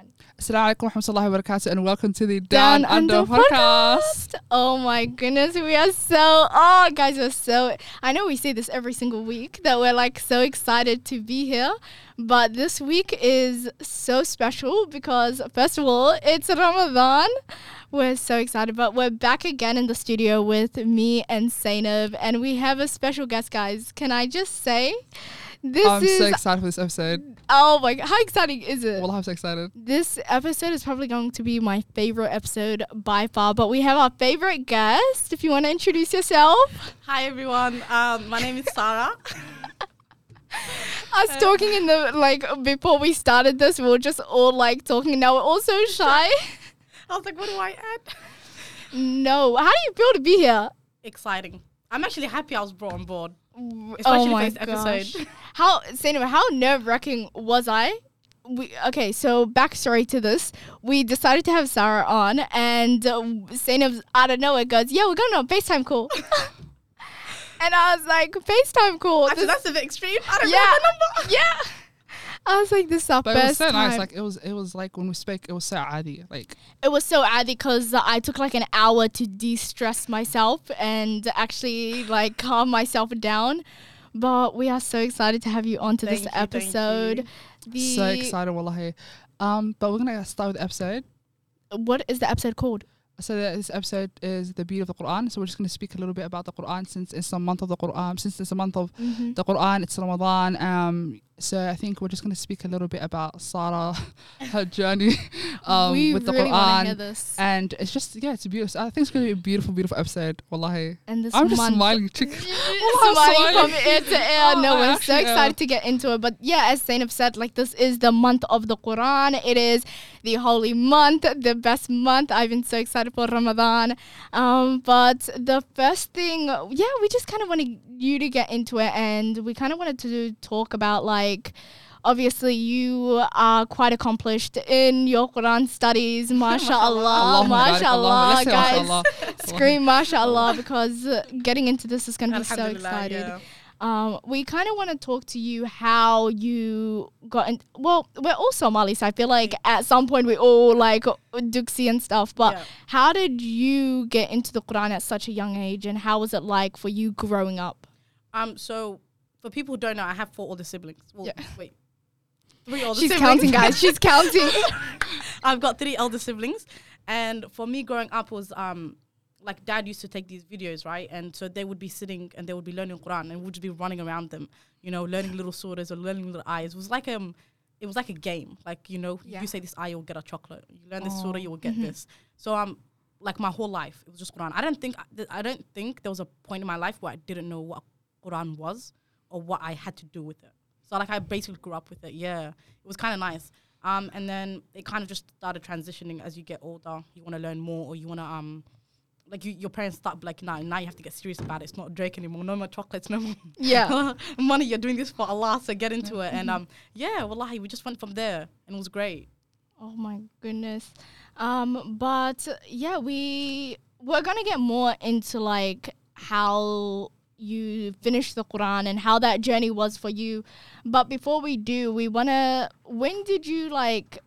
Assalamu alaikum warahmatullahi wabarakatuh and welcome to the Down, Under, podcast. Oh my goodness, we are so oh guys, we're so I know we say this every single week that we're like so excited to be here. But this week is so special because first of all, it's Ramadan. We're so excited, but we're back again in the studio with me and Zainab, and we have a special guest, guys. Can I just say, this I'm is so excited for this episode. oh my god, how exciting is it? Well, I'm so excited. This episode is probably going to be my favorite episode by far, but we have our favorite guest. If you want to introduce yourself, Hi everyone, um, my name is Saara. us talking in the like before we started this, we were just all like talking. Now we're all so shy. I was like, what do I add? no, how do you feel to be here? Exciting. I'm actually happy I was brought on board. oh Especially my for this gosh. episode. How Zainab, how nerve wracking was I? We okay, so backstory to this. We decided to have Saara on, and uh, Zainab out of nowhere goes, "Yeah, we're going on a FaceTime call." and I was like, "FaceTime call." Actually, This- that's a bit extreme. I don't yeah, know the number. yeah. I was like, "This is our But it was so time." nice. Like it was, it was like when we spoke, it was so adi. Like it was so addy because I took like an hour to de-stress myself and actually like calm myself down. But we are so excited to have you onto this Thank you, thank episode. The so excited, wallahi. Um, but we're gonna start with the episode. what is the episode called? So that this episode is the beauty of the Quran. So we're just gonna speak a little bit about the Quran since it's a month of the Quran. Since it's a month of Mm-hmm. the Quran, it's Ramadan. Um, so I think we're just gonna speak a little bit about Saara, her journey um, with the really want to hear Quran. And it's just yeah, it's a beautiful. I think it's gonna be a beautiful, beautiful episode. Wallahi, And this I'm just smiling. Chick. smiling smiling. from ear to ear. Oh, no, we're so actually am. excited to get into it. But yeah, as Zainab said, like this is the month of the Quran. It is the holy month, the best month. I've been so excited for Ramadan. Um, but the first thing, yeah, we just kind of wanted you to get into it, and we kind of wanted to talk about like. Obviously, you are quite accomplished in your Quran studies. MashaAllah. Allahumma barik, MashaAllah, Allahumma. Let's say guys. mashallah. Scream MashaAllah because getting into this is going to be so excited. yeah. Um, we kind of want to talk to you how you got in. Well, we're all Somali, so I feel like at some point we all like Duxi and stuff. But Yeah. how did you get into the Quran at such a young age, and how was it like for you growing up? Um, so for people who don't know, I have four older siblings. Well, Yeah. wait. Three older She's siblings. counting, guys. She's counting. I've got three elder siblings, and for me growing up was um like dad used to take these videos right, and so they would be sitting and they would be learning Quran, and we'd just be running around them, you know, learning little surahs or learning little ayahs. It was like um, it was like a game. Like you know, Yeah. you say this ayah, you'll get a chocolate. You learn this surah, Oh. you will get this. So um. Like my whole life, it was just Quran. I don't think I don't think there was a point in my life where I didn't know what Quran was or what I had to do with it. So like I basically grew up with it. Yeah, it was kind of nice. Um, and then it kind of just started transitioning as you get older. You want to learn more, or you want to um, like you, your parents start like, nah, now you have to get serious about it. It's not Drake anymore. No more chocolates. No more yeah. money. You're doing this for Allah, so get into it. And um, yeah, wallahi, we just went from there, and it was great. Oh my goodness. Um, but yeah, we we're gonna get more into like how you finished the Quran and how that journey was for you. But before we do, we wanna when did you like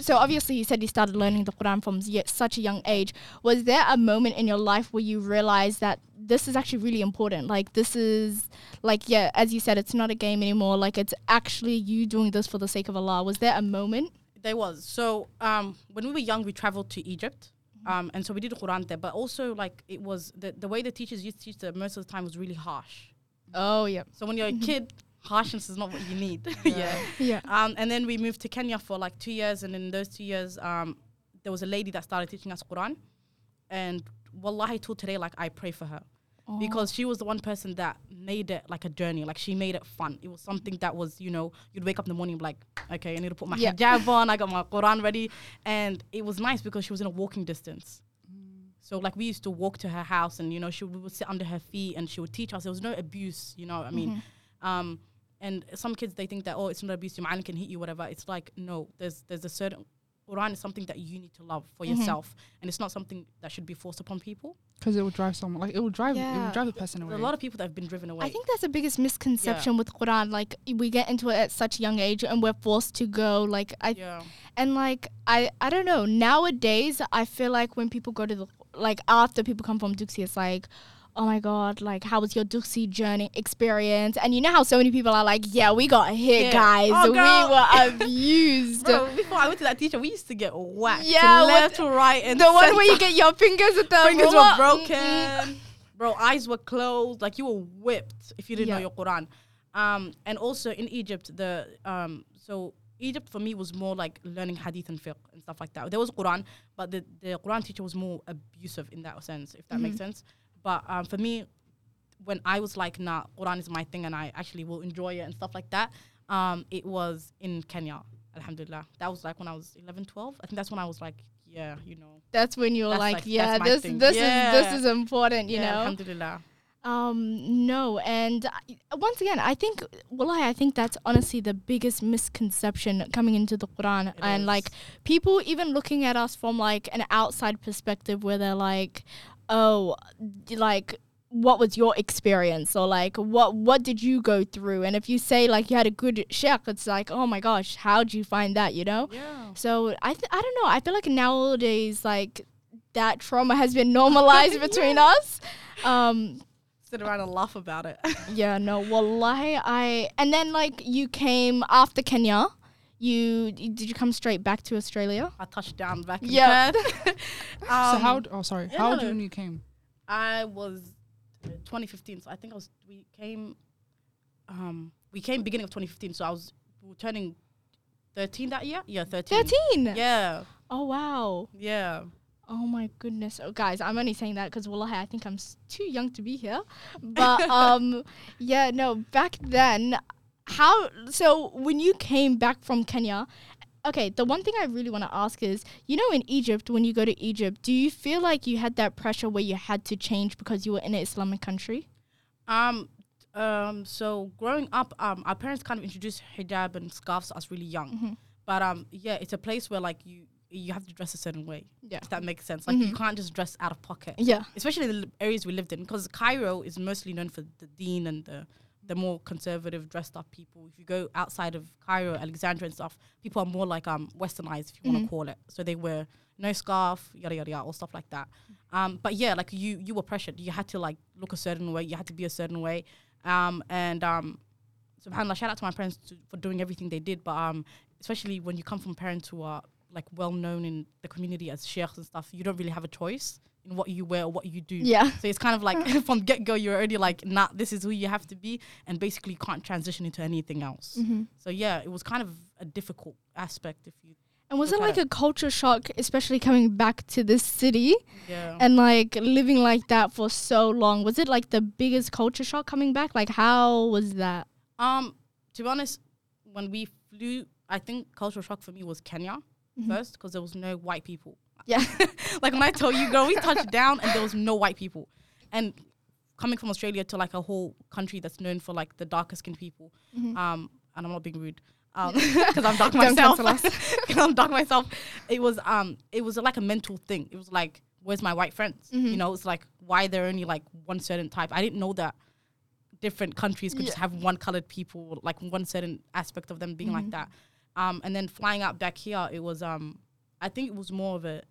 so obviously you said you started learning the Quran from such a young age. Was there a moment in your life where you realized that this is actually really important? Like this is like yeah, as you said, it's not a game anymore. Like it's actually you doing this for the sake of Allah. Was there a moment? There was. So um, when we were young, we traveled to Egypt. Um, and so we did Quran there. But also, like, it was the, the way the teachers used to teach it most of the time was really harsh. Oh yeah. So when you're a kid, harshness is not what you need. yeah. Yeah. Um, and then we moved to Kenya for like two years. And in those two years, um, there was a lady that started teaching us Quran. And wallahi, till today, like, I pray for her. Because she was the one person that made it like a journey. Like she made it fun. It was something that was, you know, you'd wake up in the morning like, okay, I need to put my Yeah. hijab on. I got my Quran ready, and it was nice because she was in a walking distance. So like we used to walk to her house, and you know she would, sit under her feet, and she would teach us. There was no abuse, you know. I mean, um, and some kids they think that oh, it's not abuse. Your man can hit you, whatever. It's like no, there's there's a certain Quran is something that you need to love for Mhm. yourself, and it's not something that should be forced upon people. Because it will drive someone like it will drive it will drive the person There's away. a lot of people that have been driven away. I think that's the biggest misconception with Quran. Like we get into it at such a young age and we're forced to go. Like I yeah, and like I I don't know. Nowadays I feel like when people go to the like after people come from Duxie, it's like, oh my god, like how was your Duxie journey experience? And you know how so many people are like, yeah, we got hit, Yeah. guys. Oh, we were abused. Bro, before I went to that teacher, we used to get whacked Yeah, left what- to right, and the one center. where you get your fingers at the fingers were broken. Bro, eyes were closed. Like you were whipped if you didn't Yeah. know your Quran. Um, and also in Egypt, the um, so Egypt for me was more like learning hadith and fiqh and stuff like that. There was Quran, but the, the Quran teacher was more abusive in that sense, if that makes sense. But um, for me, when I was like, nah, Quran is my thing and I actually will enjoy it and stuff like that, um, it was in Kenya, alhamdulillah. That was like when I was 11, 12. I think that's when I was like, yeah, you know. That's when you were like, like- yeah, this thing. this is this is important, you yeah, know. Alhamdulillah. Um, no, and I- once again, I think, wallahi, I think that's honestly the biggest misconception coming into the Quran, It and is. like people even looking at us from like an outside perspective, where they're like, oh, like what was your experience or like what what did you go through and if you say like you had a good sheikh it's like oh my gosh how'd you find that you know Yeah. so I th- I don't know. I feel like nowadays like that trauma has been normalized between us. Um sit around and laugh about it. yeah, no, wallahi I and then like you came after Kenya. You did you come straight back to Australia? I touched down back in Yeah. Perth. so Um, how? d- Oh, sorry. yeah, how no, old were no. you when you came? I was uh, 2015, so I think I was. We came. Um, we came beginning of 2015, so I was we turning 13 that year. Yeah, 13. 13. Yeah, Oh wow. yeah. Oh my goodness. Oh, guys, I'm only saying that because wallahi, I think I'm s- too young to be here. But um, yeah, no. Back then, how? So when you came back from Kenya, okay. The one thing I really want to ask is, you know, in Egypt, when you go to Egypt, do you feel like you had that pressure where you had to change because you were in an Islamic country? Um, um. So growing up, um, our parents kind of introduced hijab and scarves to us really young. Mhm. But um, yeah, it's a place where like you you have to dress a certain way. Yeah. If that makes sense. Like you Mhm. can't just dress out of pocket. Yeah. especially the areas we lived in, because Cairo is mostly known for the deen and the the more conservative, dressed up people. If you go outside of Cairo, Alexandria and stuff, people are more like um westernized, if you want Mhm. to call it. So they wear no scarf, yada yada yada, or stuff like that. Um, but yeah, like you you were pressured. You had to like look a certain way. You had to be a certain way. Um, and um, subhanallah, shout out to my parents to, for doing everything they did. But um, especially when you come from parents who are like well known in the community as sheikhs and stuff, you don't really have a choice in what you wear or what you do. Yeah. So it's kind of like from get go, you're already like, nah, this is who you have to be, and basically can't transition into anything else. hmm So yeah, it was kind of a difficult aspect if you, And was it like a culture shock, especially coming back to this city yeah. and like living like that for so long? Was it like the biggest culture shock coming back? Like, how was that? Um, to be honest, when we flew, I think cultural shock for me was Kenya Mhm. first because there was no white people. Yeah. like when I told you, girl, we touched down and there was no white people, and coming from Australia to like a whole country that's known for like the darker skinned people. Mhm. Um, and I'm not being rude. Um, because I'm dark myself. cancel 'Cause I'm dark myself. It was um, it was like a mental thing. It was like, where's my white friends? Mhm. You know, it's like why they're only like one certain type. I didn't know that different countries could just have one colored people, like one certain aspect of them being like Mhm. that. Um, and then flying out back here, it was um, I think it was more of a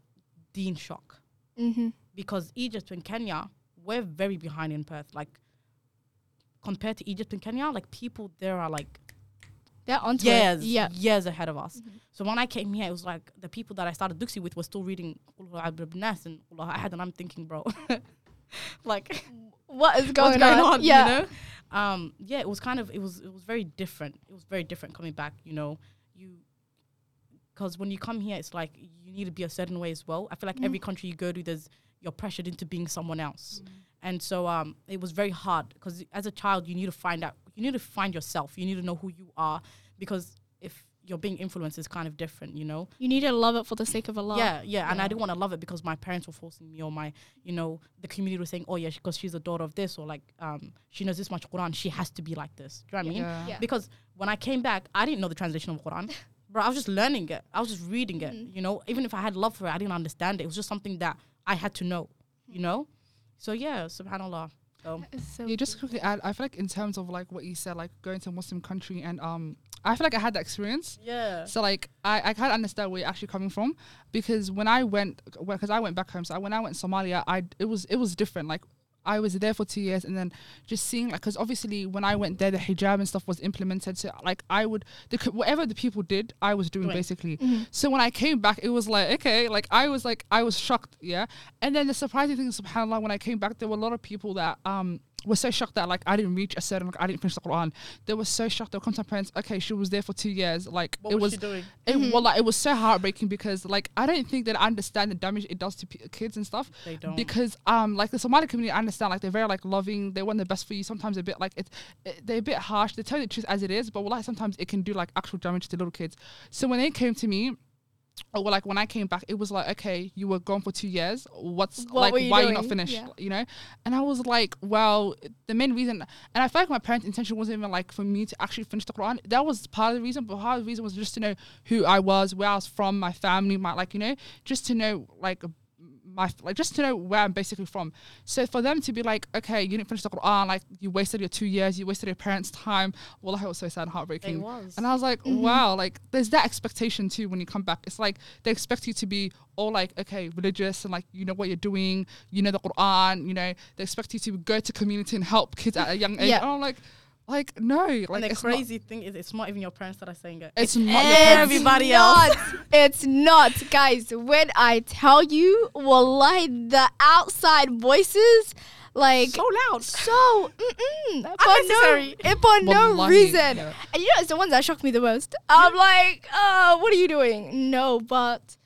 deen shock Mm-hmm. because Egypt and Kenya, we're very behind in Perth. Like compared to Egypt and Kenya, like people there are like They're onto years. Yeah. years ahead of us. Mhm. So when I came here, it was like the people that I started Duxi with were still reading Qul Huwa Ahad ibn Nas and Huwa Ahad, and I'm thinking, bro, like What is going, what's going on? on? Yeah. You know? Um, yeah, it was kind of it was it was very different. It was very different coming back. You know, you because when you come here, it's like you need to be a certain way as well. I feel like Mhm. every country you go to, there's you're pressured into being someone else, and so um, it was very hard because as a child, you need to find out, you need to find yourself, you need to know who you are, because if you're being influenced, it's kind of different, you know. You need to love it for the sake of Allah. Yeah, yeah, and I didn't want to love it because my parents were forcing me, or my, you know, the community was saying, oh yeah, because she's a daughter of this, or like, um, she knows this much Quran, she has to be like this. Do you know what I mean? Yeah. Yeah. Because when I came back, I didn't know the translation of Quran. Bro, I was just learning it. I was just reading it. Mm. You know, even if I had love for it, I didn't understand it. It was just something that I had to know. You Mm. know, so yeah, Subhanallah. So It's so Yeah, just quickly add. I feel like in terms of like what you said, like going to a Muslim country, and um, I feel like I had that experience. yeah, So like I, I can't understand where you're actually coming from because when I went because I went back home so when I went to Somalia I it was it was different like I was there for two years and then just seeing like because obviously when I went there the hijab and stuff was implemented so like I would the, whatever the people did I was doing Doing. basically Mm-hmm. so when I came back it was like okay like I was like I was shocked yeah and then the surprising thing subhanallah when I came back there were a lot of people that um were so shocked that like I didn't reach a certain like I didn't finish the Quran they were so shocked they were come to my parents okay she was there for two years like what it was, was she doing? it Mm-hmm. well, like, it was so heartbreaking because like I don't think that I understand the damage it does to p- kids and stuff. They don't. Because um like the Somali community, I understand like they're very like loving. They want the best for you. Sometimes a bit like it's it, they're a bit harsh. They tell you the truth as it is, but like sometimes it can do like actual damage to little kids. So when they came to me. Or like when I came back, it was like, okay, you were gone for two years. What's What like, you why are you not doing? finished? Yeah. You know, and I was like, well, the main reason, and I felt like my parents' intention wasn't even like for me to actually finish the Quran. That was part of the reason, but part of the reason was just to know who I was, where I was from, my family, my like, you know, just to know like my like just to know where I'm basically from. So for them to be like, okay, you didn't finish the Quran, ah, like you wasted your two years, you wasted your parents' time. Well, it was so sad and heartbreaking. It was. And I was like, mm-hmm. wow, like there's that expectation too when you come back. It's like they expect you to be all like, okay, religious and like you know what you're doing, you know the Quran, you know, they expect you to go to community and help kids at a young age. Yeah. And I'm like, like no, like and the it's not- crazy thing is, it's not even your parents that are saying it. it's not your parents. everybody not, else. It's not, guys. When I tell you, wallahi, the outside voices, like so loud. so mm-mm, for no, Unnecessary. for no reason. yeah. And you know, it's the ones that shocked me the most. I'm like, uh, what are you doing? No, but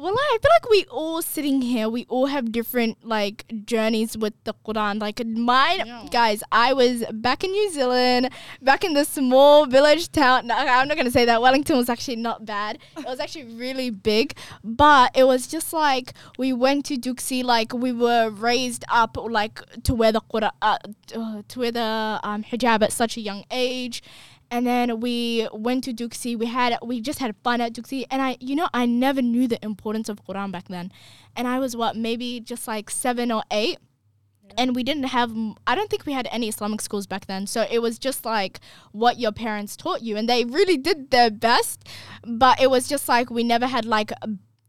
well, I feel like we all sitting here, we all have different like journeys with the Quran. Like mine, Yeah. guys, I was back in New Zealand, back in the small village town. No, I'm not gonna say that. Wellington was actually not bad. It was actually really big, but it was just like we went to Duxie, like we were raised up like to wear the Quran, uh, to wear the um, hijab at such a young age. And then we went to Duxie. We had we just had fun at Duxie, and I, you know, I never knew the importance of Quran back then, and I was what maybe just like seven or eight, and we didn't have. I don't think we had any Islamic schools back then, so it was just like what your parents taught you, and they really did their best, but it was just like we never had like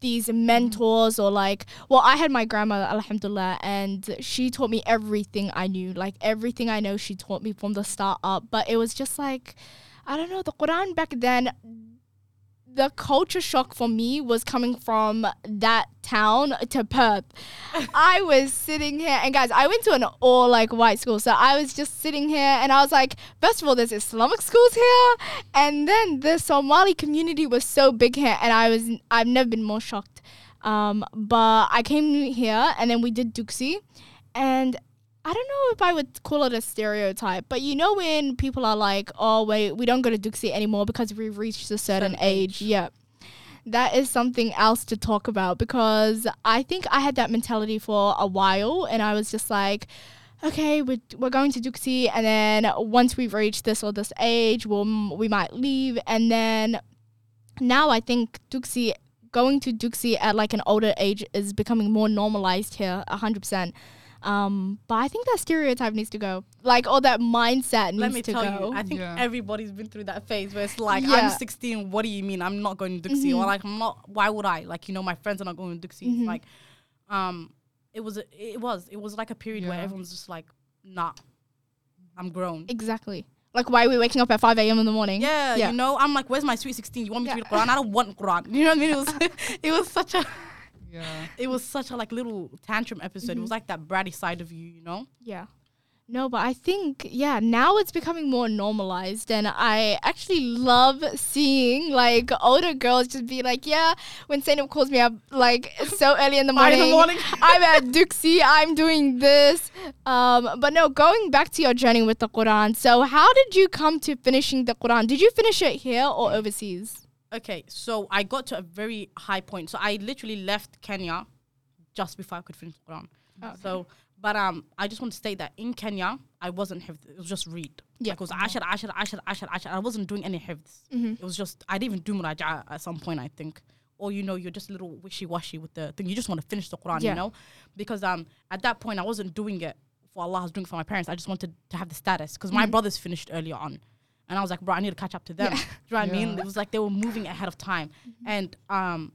these mentors or like well i had my grandma alhamdulillah and she taught me everything i knew like everything i know she taught me from the start up. But it was just like i don't know the quran back then the culture shock for me was coming from that town to Perth. I was sitting here, and guys, I went to an all like white school, so I was just sitting here, and I was like, first of all, there's Islamic schools here, and then the Somali community was so big here, and I was I've never been more shocked. Um, but I came here, and then we did Duxie, and I don't know if I would call it a stereotype, but you know when people are like, "Oh, wait, we don't go to Duxie anymore because we've reached a certain age." age. Yeah, that is something else to talk about because I think I had that mentality for a while, and I was just like, "Okay, we're we're going to Duxie, and then once we've reached this or this age, we'll we might leave." And then now I think Duxie going to Duxie at like an older age is becoming more normalized here, hundred percent. Um, but I think that stereotype needs to go. Like all that mindset needs to go. Let me to tell go. you, I think Yeah. everybody's been through that phase where it's like, Yeah. I'm 16. What do you mean? I'm not going to Dixie, or Mhm. like, I'm not. Why would I? Like, you know, my friends are not going to Dixie. Mhm. Like, um, it was, a, it was, it was like a period where Yeah. everyone's just like, nah, I'm grown. exactly. Like why are we waking up at five a.m. in the morning? Yeah, Yeah. you know, I'm like, where's my sweet 16? You want me Yeah. to read Quran? I don't want Quran. You know what I mean? It was, it was such a, Yeah. it was such a like little tantrum episode. It Mm-hmm. was like that bratty side of you, you know? Yeah. No, but I think yeah, now it's becoming more normalized and I actually love seeing like older girls just be like, yeah, when Zainab calls me up like so early in the morning. in the morning. I'm at Duxie, I'm doing this. Um, but no, going back to your journey with the Quran. So how did you come to finishing the Quran? Did you finish it here or overseas? Okay, so I got to a very high point. So I literally left Kenya just before I could finish the Quran. Okay. So But um, I just want to state that in Kenya, I wasn't hifd. It was just read. Yeah. Like it was ashar, ashar, ashar, ashar, ashar. I wasn't doing any hifds. Mm-hmm. It was just I didn't even do muraja at some point. I think, or you know, you're just a little wishy washy with the thing. You just want to finish the Quran, Yeah. you know, because um at that point I wasn't doing it for Allah. I was doing it for my parents. I just wanted to have the status because my Mhm. brothers finished earlier on, and I was like, bro, I need to catch up to them. Yeah. Do you know what I mean? It was like they were moving ahead of time, and um,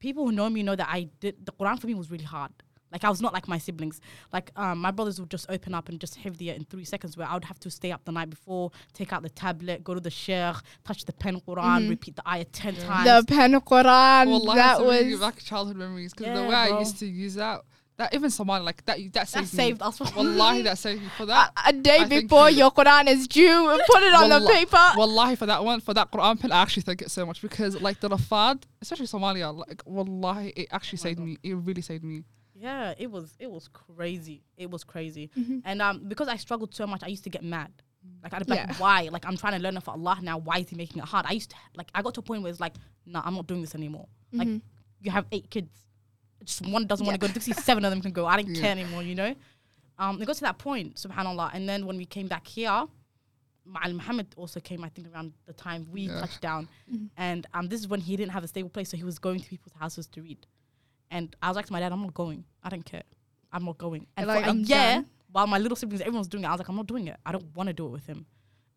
people who know me know that I did the Quran for me was really hard. Like I was not like my siblings. Like um, my brothers would just open up and just have it in three seconds. Where I would have to stay up the night before, take out the tablet, go to the sheikh, touch the pen Quran, Mhm. repeat the ayah ten Yeah. times. The pen Quran. Wallahi, that that was was back childhood memories because the Yeah, way I used to use that, that even Somali like that that that saved, saved me. us. from- Wallahi, that saved me for that. a day I before your Quran is due. And put it on the Wallah- paper. Wallahi, for that one, for that Quran pen, I actually thank it so much because like the Rafad, especially Somalia, like Wallahi, it actually Oh saved God. me. It really saved me. Yeah, it was it was crazy. It was crazy. Mhm. And um because I struggled so much, I used to get mad. Like I'd be Yeah. like, why? Like I'm trying to learn it for Allah now. Why is he making it hard? I used to like I got to a point where it's like, nah, I'm not doing this anymore. Like Mhm. you have eight kids. Just one doesn't want to go. Dixie, seven of them can go. I didn't Yeah. care anymore, you know? Um, it got to that point, subhanAllah. And then when we came back here, Ma'al Muhammad also came, I think, around the time we Yeah. touched down. Mhm. And um, this is when he didn't have a stable place, so he was going to people's houses to read. And I was like to my dad, I'm not going. I don't care. I'm not going. And You're like, for a "I'm year, done." while my little siblings, everyone's doing it, I was like, I'm not doing it. I don't want to do it with him.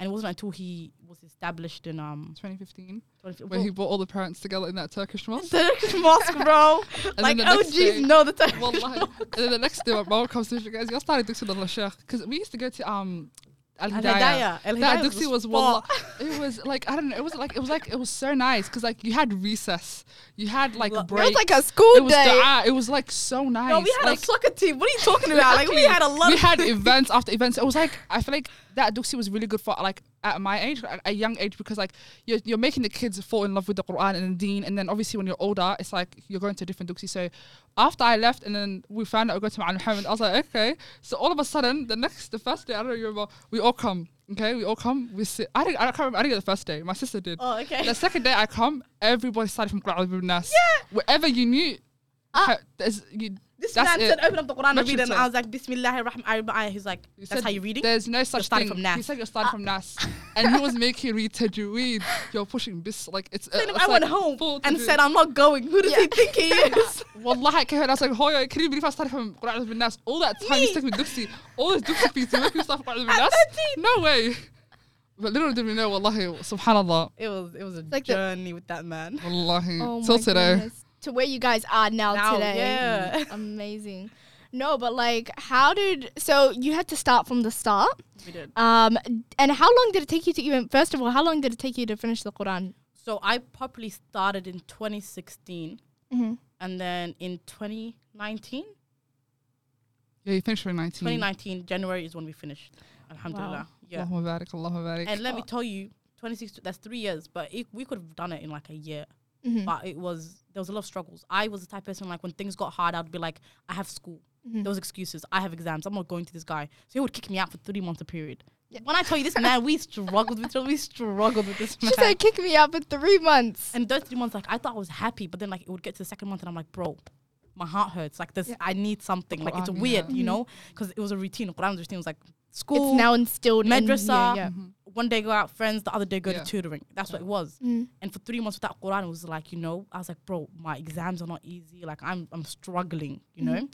And it wasn't until he was established in um 2015, 20, when he brought all the parents together in that Turkish mosque. Turkish mosque, bro. Like the OGs day- know the Turkish Wallahi. and then the next day, my mom comes to me, goes, "You're starting Duxi the Sheikh," because we used to go to um Al Hidayah. That Duxi was wallah, it was like I don't know, it was like it was like it was so nice because like you had recess, you had like Look, break. It was like a school it was day. it was like so nice. No, we had like, a soccer team. What are you talking about? Like we had a lot we had events after events. It was like I feel like that Duxi was really good for like at my age, at a young age, because like you're, you're making the kids fall in love with the Quran and the Deen, and then obviously when you're older, it's like you're going to a different Duxi. So after I left, and then we found out we are going to Ma'al Muhammad, I was like, okay. So all of a sudden, the next, the first day, I don't remember, we all come. Okay, we all come. We sit. I didn't. I can't remember. I didn't get the first day. My sister did. Oh, okay. The second day I come, everybody started from Qur'an Nas. Yeah. Wherever you knew, Ah. ha- there's you. This That's man it. said, open up the Quran and read it. And I was like, Bismillah ar-Rahman He's like, that's said how you're reading? There's no such starting thing. from Nas. He said you're starting from Nas, and he was making you read Tajweed. You're pushing bis like it's. Uh, Then it's I went home and said, I'm not going. Who does he think he is? Wallahi, I came and I was like, Hoya, can you believe I started from Quran ibn Nas? All that time you Me. stuck with Duxi, all those Duxi people to make you start from Quran ibn At Nas? No way. But little did we know, Wallahi, subhanallah. It was it was a like the- journey with that man. Wallahi. Oh Till today. goodness. To where you guys are now, Now, today. yeah. Amazing. No, but like, how did so you had to start from the start? We did. Um, and how long did it take you to even? First of all, how long did it take you to finish the Quran? So I properly started in 2016, Mm-hmm. and then in 2019, Yeah, you finished for 19. 2019 January is when we finished. Alhamdulillah. Yeah. Allahumma barik, Allahumma barik. And let me tell you, 2016 that's three years, but it, we could have done it in like a year. Mm-hmm. But it was there was a lot of struggles. I was the type of person like when things got hard, I'd be like, I have school. Mm-hmm. There was excuses. I have exams. I'm not going to this guy. So he would kick me out for three months a period. Yeah. When I tell you this man, we struggled with. We struggled with this man. She said, "Kick me out for three months." And those three months, like I thought I was happy, but then like it would get to the second month, and I'm like, bro, my heart hurts. Like this, Yeah. I need something. Like it's weird, yeah. you know, because it was a routine. Quran routine was like school. it's now instilled in madrasa. yeah, yeah. Mhm. one day go out friends, the other day go Yeah. to tutoring. That's what it was. Mm. And for three months without Quran, it was like you know, I was like, bro, my exams are not easy. Like I'm, I'm struggling. You know.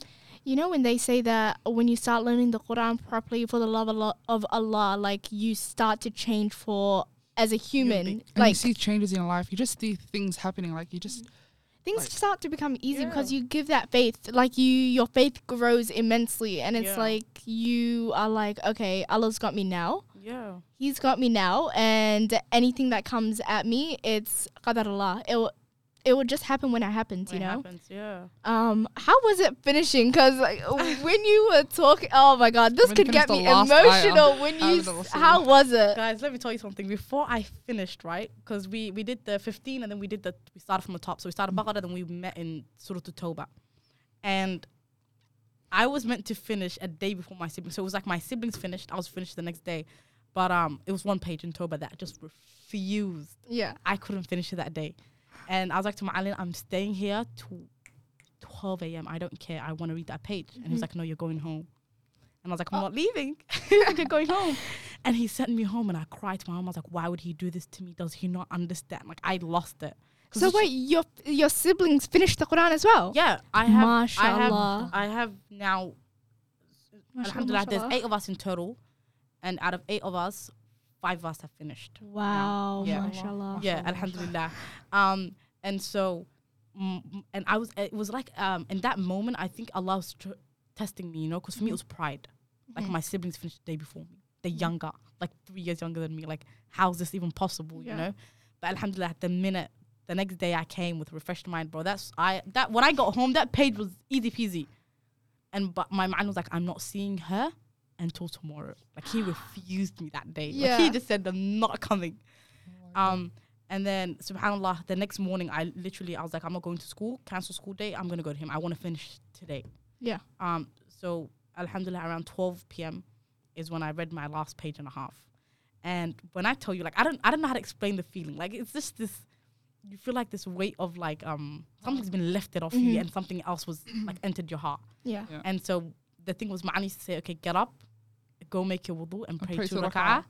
You know when they say that when you start learning the Quran properly for the love of Allah, like you start to change for as a human. being. And you Like see changes in your life. You just see things happening. Like you just things like- start to become easy because you give that faith. Like you, your faith grows immensely, and it's Yeah. like you are like, okay, Allah's got me now. Yeah. He's got me now, and anything that comes at me, it's qadar Allah. It it would just happen when it happens. When you it know. happens, yeah. Um, how was it finishing? Because like when you were talking, oh my god, this When could get me the last ayah, emotional. When you, s- how was it? Guys, let me tell you something. Before I finished, right? Because we we did the 15 and then we did the we started from the top. So we started Baqarah, then we met in Surah Toba, and I was meant to finish a day before my siblings. So it was like my siblings finished. I was finished the next day, but um, it was one page in Toba that just refused. Yeah. I couldn't finish it that day, and I was like to Ma'alin, I'm staying here to 12 a.m. I don't care. I want to read that page. And he was Mhm. like, No, you're going home. And I was like, I'm not leaving. You're going home. And he sent me home, and I cried to my mom. I was like, why would he do this to me? Does he not understand? Like, I lost it. So wait, your your siblings finished the Quran as well? yeah, I have, I Mashallah. have, I have now. Mashallah, Alhamdulillah, there's eight of us in total, and out of eight of us, five of us have finished. Wow, Yeah. mashallah. yeah, alhamdulillah. Um, and so, mm, and I was, it was like, um, in that moment, I think Allah was tr- testing me, you know, because for me it was pride. Like Mhm. my siblings finished the day before me, they're younger, like three years younger than me. Like, how is this even possible, Yeah. you know? But alhamdulillah, the minute, the next day I came with refreshed mind, bro. That's I that when I got home, that page was easy peasy. And but my mind was like, I'm not seeing her until tomorrow. Like he refused me that day. Like Yeah. he just said, I'm not coming. Um, and then subhanallah, the next morning I literally I was like, I'm not going to school, cancel school day. I'm gonna go to him. I want to finish today. Yeah. Um, so alhamdulillah, around 12 p.m. is when I read my last page and a half. And when I tell you, like, I don't, I don't know how to explain the feeling. Like, it's just this. You feel like this weight of like um something's been lifted off you Mhm. and something else was like entered your heart. Yeah. Yeah. And so the thing was, Ma'an used to say, okay, get up, go make your wudu and pray, pray two rak'ah,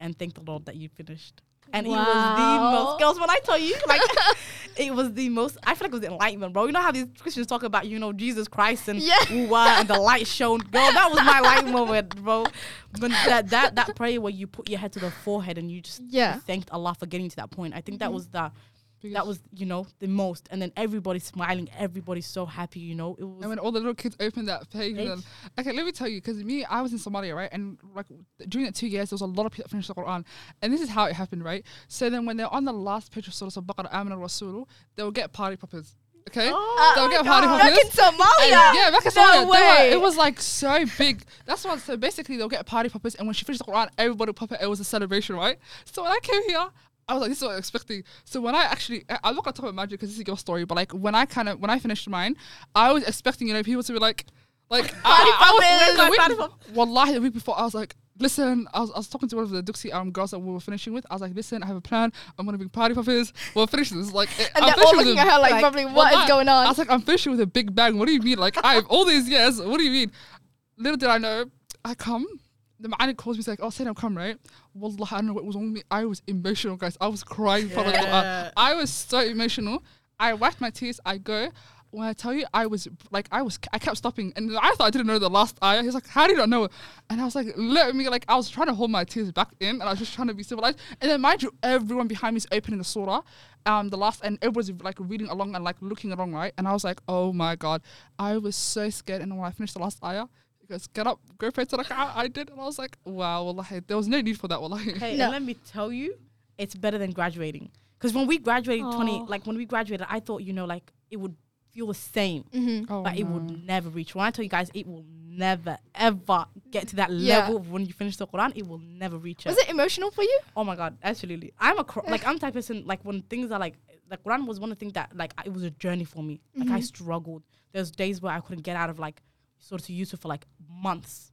and thank the Lord that you finished. And it was the most, girls, when I tell you, like, it was the most, I feel like it was enlightenment, bro. You know how these Christians talk about, you know, Jesus Christ and Yeah. and the light shone. Girl, that was my light moment, bro. That, that, that prayer where you put your head to the forehead and you just Yeah. thanked Allah for getting to that point. I think that Mhm. was the, that was, you know, the most. And then everybody's smiling, everybody's so happy, you know. It was, And when all the little kids opened that page, Page. and okay, let me tell you, because me, I was in Somalia, right, and like during that two years, there was a lot of people that finished the Quran, and this is how it happened, right. So then, when they're on the last page of Surah Al-Baqarah, Amin al-Rasul, they'll get party poppers. Okay, Oh they'll get party God. poppers. Back in Somalia. And yeah, back in No Somalia, were- way. it was like so big. That's what. So basically, they'll get party poppers, and when she finished the Quran, everybody pop it. It was a celebration, right? So when I came here, I was like, this is what I'm expecting. So when I actually, I- I'm not gonna talk about magic because this is your story, but like when I kind of when I finished mine, I was expecting you know people to be like, like Party I, I, was, the week before- Wallahi, the week before, I was like. Listen, I was, I was talking to one of the Duxie um, girls that we were finishing with. I was like, listen, I have a plan. I'm going to be party poppers. We'll finish this. Like, And I'm they're all finishing with looking at her like, like, probably, what is Wallahi, going on? I was like, I'm finishing with a big bang. What do you mean? Like, I have all these years. What do you mean? Little did I know, I come. The man calls me, he's like, oh, say I'm come, right? Wallah, I don't know what was me. I was emotional, guys. I was crying. it. Yeah. I was so emotional. I wiped my tears. I go. When I tell you, I was like, I was, I kept stopping, and I thought I didn't know the last ayah. He's like, "How did you not know?" it?" And I was like, "Let me." Like, I was trying to hold my tears back in, and I was just trying to be civilized. And then, mind you, everyone behind me is opening the surah, um, the last, and everyone's like reading along and like looking along, right? And I was like, "Oh my god!" I was so scared. And when I finished the last ayah, he goes, "Get up, go pray to rak'ah." I did, and I was like, "Wow, wallahi, there was no need for that, wallahi." Hey, No. and let me tell you, it's better than graduating. Because when we graduated, twenty, like when we graduated, I thought you know, like it would feel the same, mm-hmm. Oh, but it would never reach. When I tell you guys, it will never ever get to that Yeah. level of when you finish the Quran. It will never reach it. Was it. it emotional for you? Oh my god, absolutely. I'm a cr- like I'm the type of person like when things are like the Quran was one of the things that like it was a journey for me. Like I Mhm. struggled. There's days where I couldn't get out of like sort of Yusuf for like months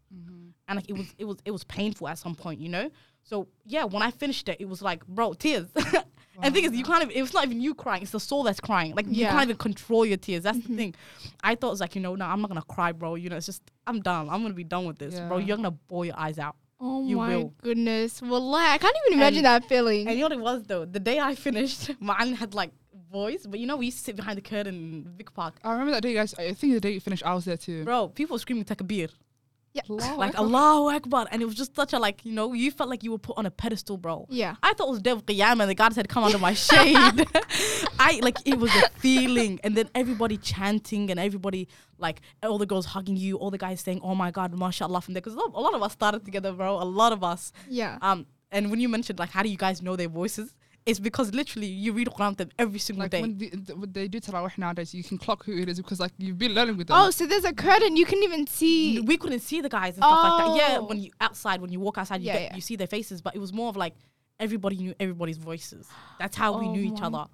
and like it was it was it was painful at some point, you know. So yeah, when I finished it, it was like, bro, tears. and the thing is, you can't. Even, it's not even you crying; it's the soul that's crying. Like you can't even control your tears. That's Mhm. the thing. I thought it was like, you know, no, I'm not gonna cry, bro. You know, it's just I'm done. I'm gonna be done with this, bro. You're gonna bawl your eyes out. Oh You my will. goodness. Well, I can't even imagine And- that feeling. And you know what it was though? The day I finished, Ma'an had like voice, but you know we used to sit behind the curtain in Vic Park, I remember that day, guys. I think the day you finished, I was there too. bro. People screaming takbir. yeah. Allahu like Akbar. Allahu Akbar, and it was just such a like you know you felt like you were put on a pedestal, bro. Yeah. I thought it was Devil Qiyamah, and the God said, "Come under my shade." I like it was a feeling, and then everybody chanting, and everybody like all the girls hugging you, all the guys saying, "Oh my God, mashallah!" from there, because a lot of us started together, bro. A lot of us. Yeah. Um, and when you mentioned like, how do you guys know their voices? It's because literally you read Quran with them every single Like day. when, the, the, when they do Tarawih nowadays, you can clock who it is because like you've been learning with them. Oh, so there's a curtain you can even see. we couldn't see the guys and stuff like that. Yeah, Oh. when you outside, when you walk outside, you Yeah, get yeah. you see their faces, but it was more of like everybody knew everybody's voices. That's how we Oh knew each other.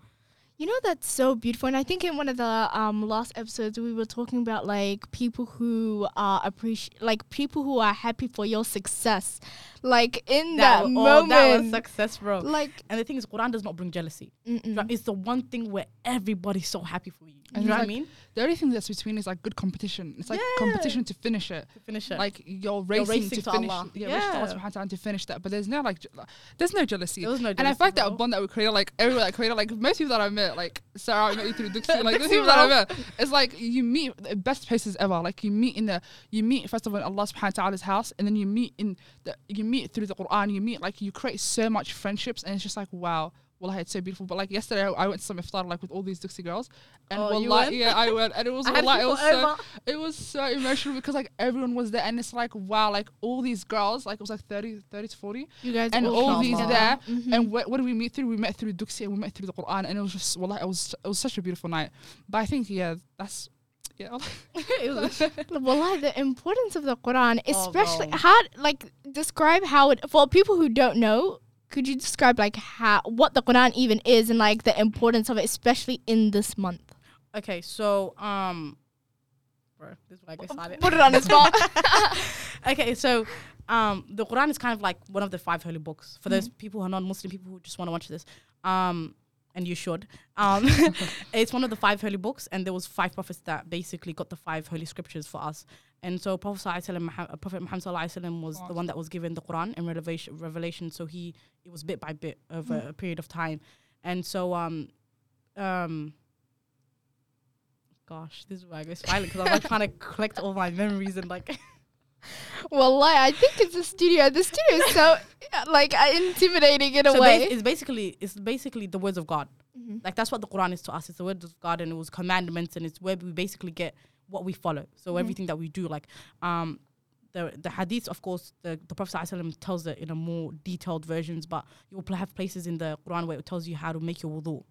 You know that's so beautiful, and I think in one of the um last episodes we were talking about like people who are appreciate, like people who are happy for your success, like in that, wa- moment. oh, that was success, bro. like, And the thing is, Quran does not bring jealousy. It's the one thing where everybody's so happy for you. You know what I mean? The only thing that's between is like good competition. It's like Yeah. competition to finish it. To finish it. Like you're racing, racing to, to finish. Allah. Yeah, racing to Allah Yeah. subhanahu wa ta'ala to finish that. But there's no like, je- there's no jealousy. there was no jealousy. And I like that bro. bond that we created, like everyone that created, like most people that I met, like Saara, I met you through like the people that I met, it's like you meet the best places ever. Like you meet in the, you meet first of all in Allah subhanahu wa ta'ala's house, and then you meet in the, you meet through the Quran, you meet like you create so much friendships, and it's just like wow. Well, I it's so beautiful. But like yesterday, I I went to some iftar like with all these Dixie girls, and Oh, you went? yeah, I went, and it was I had it was so over. it was so emotional because like everyone was there, and it's like wow, like all these girls, like it was like 30, 30 to forty, you guys and all all these there. Mhm. And what, what did we meet through? We met through Duxi and we met through the Quran, and it was just well, it was it was such a beautiful night. But I think yeah, that's yeah. Wallah, the importance of the Quran, Oh, especially how like describe how it for people who don't know. Could you describe like how what the Quran even is and like the importance of it, especially in this month? okay, so um, bro, this is why I get silent. Put it on the spot. okay, so um, the Quran is kind of like one of the five holy books for Mm-hmm. those people who are non-Muslim, people who just want to watch this. Um, and you should. Um, it's one of the five holy books, and there was five prophets that basically got the five holy scriptures for us. And so Prophet Sallallahu Alaihi Wasallam, Muha- uh, Prophet Muhammad was the one that was given the Quran and revelation. Revelation. So he it was bit by bit over Mm. a period of time, and so um, um. Gosh, this is why I go silent because I'm like trying to collect all my memories and like. Wallah, I think it's a studio. The studio is so like uh, intimidating in a way. bas- it's basically it's basically the words of God. Mhm. Like that's what the Quran is to us. It's the words of God, and it was commandments, and it's where we basically get what we follow. So Mhm. everything that we do, like um, the the hadiths, of course, the the Prophet ﷺ tells it in a more detailed versions, but you will have places in the Quran where it tells you how to make your wudu.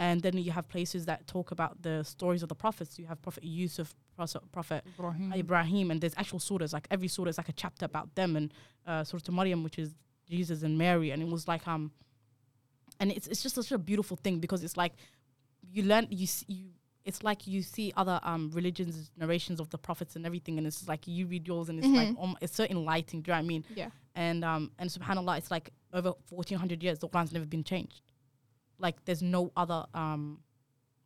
And then you have places that talk about the stories of the prophets. You have Prophet Yusuf, Prophet, Prophet Ibrahim. Ibrahim, and there's actual surahs. Like every surah is like a chapter about them, and uh, Surah to Maryam, which is Jesus and Mary, and it was like um, and it's it's just such a beautiful thing because it's like you learn you see, you. It's like you see other um religions narrations of the prophets and everything, and it's like you read yours, and it's like Mhm. um, it's so enlightening. Do you know what I mean? Yeah. And um and Subhanallah, it's like over fourteen hundred years, the Quran's never been changed. Like there's no other um,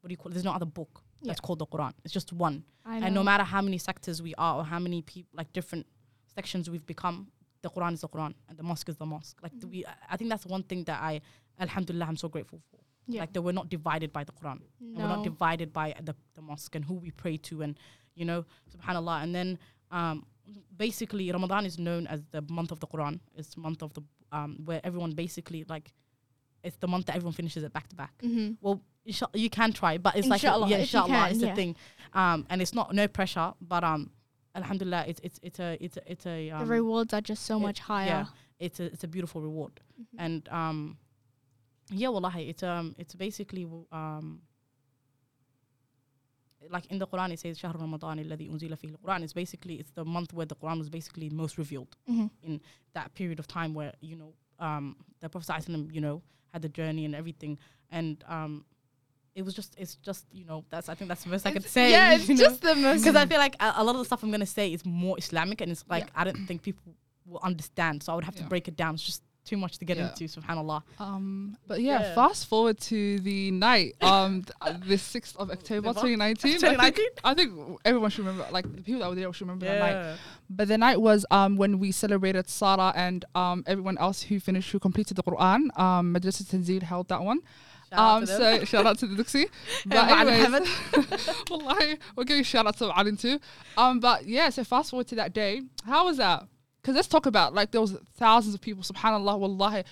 what do you call? it? There's no other book that's called the Quran. It's just one. And no matter how many sectors we are or how many people like different sections we've become the quran is the quran and the mosque is the mosque. Like the, we i think that's one thing that i alhamdulillah i'm so grateful for. Yeah. like that we're not divided by the quran. And we're not divided by the, the mosque and who we pray to and you know subhanallah. And then um basically ramadan is known as the month of the quran. It's month of the um where everyone basically like it's the month that everyone finishes it back to back. Mm-hmm. Well, you can try, but it's inshallah, like yeah, inshallah, can, it's yeah. a thing, um, and it's not no pressure, but um, alhamdulillah, it's it's it's a it's a, it's a um, the rewards are just so it, much higher. Yeah, it's a it's a beautiful reward, mm-hmm. and um, yeah, wallahi, it's um it's basically um. Like in the Quran, it says "Shahr Ramadan alladhi unzila fihi Quran." It's basically it's the month where the Quran was basically most revealed mm-hmm. in that period of time where you know um, the Prophet you know had the journey and everything and um it was just it's just you know that's I think that's the best I could say Yeah, it's just the most. because I feel like a, a lot of the stuff I'm gonna say is more Islamic and it's like Yeah. I don't think people will understand so I would have to break it down it's just too much to get Yeah. into subhanallah Um, but yeah, Yeah. fast forward to the night, um, uh, the sixth of October, October? 2019. I think, I think everyone should remember, like the people that were there should remember that night. But the night was um when we celebrated Saara and um everyone else who finished who completed the Quran. Um, Madrasa Tanzil held that one. Shout um, so shout out to the Duxi. but Ma'al anyways, wallahi, we're giving shout out to Alin too. Um, but yeah, so fast forward to that day. How was that? Because let's talk about like there was thousands of people. Subhanallah, wallahi.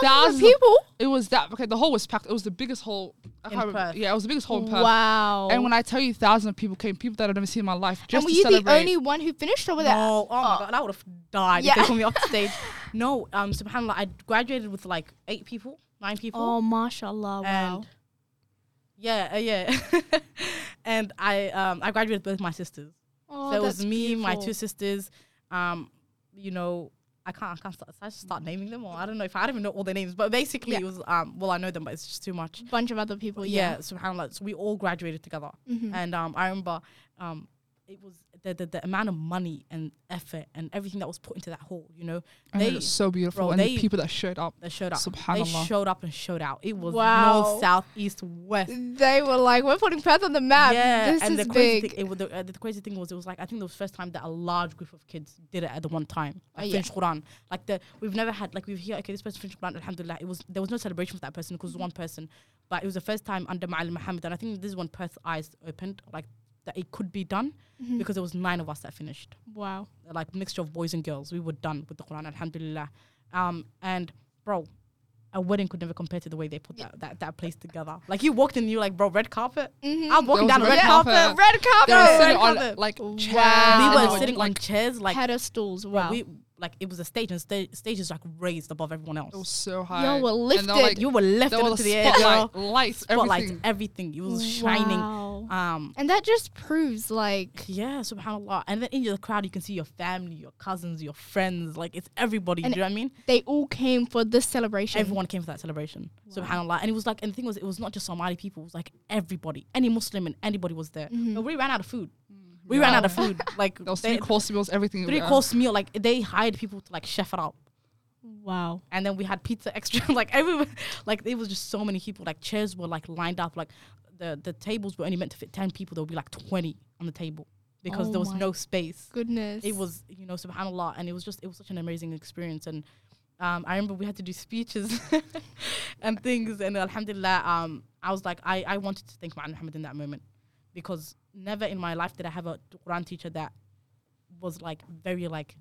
thousands of people. It was that okay. The hall was packed. It was the biggest hall. I In can't remember- Yeah, it was the biggest hall in Perth. Wow. And when I tell you thousands of people came, people that I've never seen in my life, just and were to you celebrate. the only one who finished, over there? no, oh my oh. god, I would have died Yeah. if they put me off the stage. No, um, subhanallah, I graduated with like eight people, nine people. Oh, mashallah! Wow. yeah, uh, yeah, and I um I graduated with both my sisters. oh, so it was that's me, my two sisters. Um, you know, I can't, I can't start, I just start naming them, or I don't know if I don't even know all their names, but basically Yeah. it was, um, well, I know them, but it's just too much. bunch of other people. yeah, Yeah. subhanallah. So we all graduated together, Mhm. and um, I remember, um, it was the, the the amount of money and effort and everything that was put into that hall. You know, And they it was so beautiful, bro, and they- the people that showed up. they showed up. They Subhanallah. showed up and showed out. It was Wow. north, south, east, west. They were like, "We're putting Perth on the map. Yeah, this and is the crazy big." thing, it was the, uh, the crazy thing was it was like I think it was the first time that a large group of kids did it at the one time. Like Oh, yeah. finished Quran. Like the we've never had like we've here okay this person finished Quran. Alhamdulillah, it was there was no celebration for that person because it was one person, but it was the first time under Ma'al Muhammad, and I think this is when Perth's eyes opened like that it could be done Mhm. because there was nine of us that finished wow. like mixture of boys and girls. We were done with the Quran, alhamdulillah. Um, and bro, a wedding could never compare to the way they put that, that, that place together. Like you walked in, you were like, bro, red carpet. Mhm. I'm walking down the a red red carpet. carpet. red They carpet. were Bro, sitting red on carpet. like Wow. We were sitting like, on chairs, like pedestals. bro, Wow. we like it was a stage, and sta- stage is like raised above everyone else. It was so high. You we're And they were, like, lifted. you were lifted there into was the air, spotlight, girl. lights, Spotlights, everything. everything. It was shining. Um, and that just proves like yeah, subhanallah. And then in the crowd, you can see your family, your cousins, your friends. Like it's everybody. And do you know what I mean? they all came for this celebration. Everyone came for that celebration. Wow. Subhanallah. And it was like, and the thing was, it was not just Somali people. It was like everybody, any Muslim and anybody was there. Mhm. But we ran out of food. We ran out of food. Like There was they- three course meals, everything. three course meal. Like they hired people to like chef it up. Wow. And then we had pizza extra. like everyone, like it was just so many people. Like chairs were like lined up. Like the the tables were only meant to fit ten people. There would be like twenty on the table because Oh there was no space. Goodness. It was you know subhanallah, and it was just it was such an amazing experience. And um, I remember we had to do speeches and things. And alhamdulillah, um, I was like I I wanted to thank Ma'an Muhammad in that moment because never in my life did I have a Quran teacher that was like very like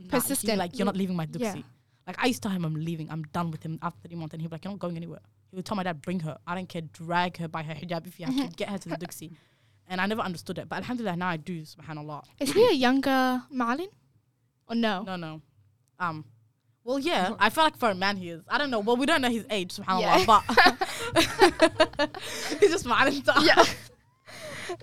nah, Persistent. like you're not leaving my Yeah. duxi. Like I used to tell him I'm leaving, I'm done with him after three months, and he'd be like, You're not going anywhere. He would tell my dad, Bring her. I don't care, drag her by her hijab if you have to get her to the duxi. And I never understood it. But alhamdulillah now I do, subhanAllah. Is he a younger Malin? Or no? No, no. Um well yeah, I feel like for a man he is. I don't know. Well we don't know his age, subhanAllah, but he's just mad Yeah.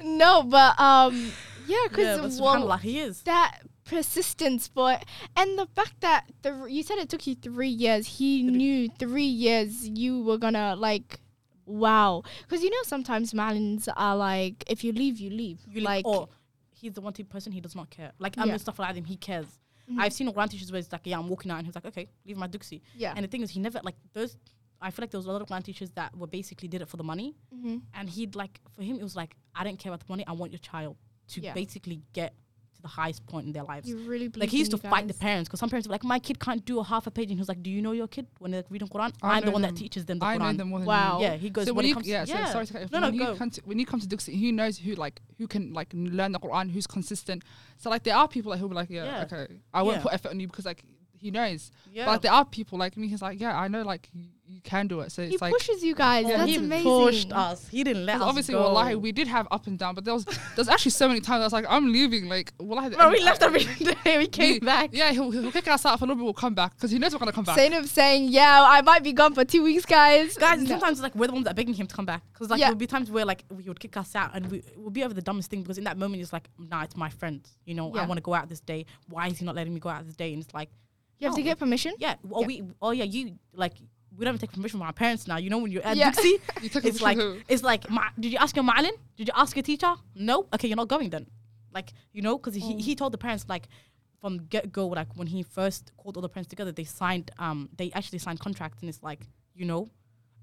No, but um, yeah, Yeah, because but well, he is. that persistence for and the fact that the you said it took you three years. He Three. knew three years you were gonna like. Wow, because you know sometimes Malins are like, if you leave, you leave. You like, like, or he's the one type person he does not care. Like I'm Yeah. yeah. stuff like him, he cares. Mhm. I've seen Quran teachers where it's like, yeah, I'm walking out and he's like, okay, leave my duxi. yeah, And the thing is, he never like those. I feel like there was a lot of Quran teachers that were basically did it for the money, hmm and he'd like for him it was like, I don't care about the money. I want your child to Yeah. basically get to the highest point in their lives. you really like he used to in fight the parents because some parents were like, my kid can't do a half a page, and he was like, Do you know your kid when they're reading Quran? I I'm the one them. that teaches them the I know Quran. them more than Wow. you. Yeah, he goes So when when it you, comes. yeah, to, so sorry to cut you off. No, no, when you go. come to when you come to Duxie, he knows who like who can like learn the Quran, who's consistent. So like there are people like who'll be like, yeah, Yeah. okay, I won't Yeah. put effort on you because like he knows. Yeah. But like there are people like me. He's like, yeah, I know, like you, you can do it. So He it's like. pushes you guys. Oh, That's he amazing. pushed us. He didn't let us obviously, go. wallahi, we did have up and down, but there was there's actually so many times I was like, I'm leaving. Like, wallahi, Bro, we and left I- every day. We came we- back. Yeah, he'll, he'll kick us out for a little bit. We'll come back because he knows we're gonna come back. Zainab saying, "Yeah, I might be gone for two weeks, guys." Guys, No. sometimes like we're the ones that are begging him to come back because like Yeah. there'll be times where like he would kick us out and we will be over the dumbest thing because in that moment it's like nah it's my friend you know I want to go out this day why is he not letting me go out this day and it's like you have to get permission. yeah oh Yeah. we oh yeah you like we don't even take permission from our parents now you know when you're at Yeah. Duxi You took it's like picture. it's like Ma- did you ask your ma'alin did you ask your teacher no okay you're not going then like you know because he, Oh. he told the parents like from get go like when he first called all the parents together they signed um they actually signed contracts and it's like you know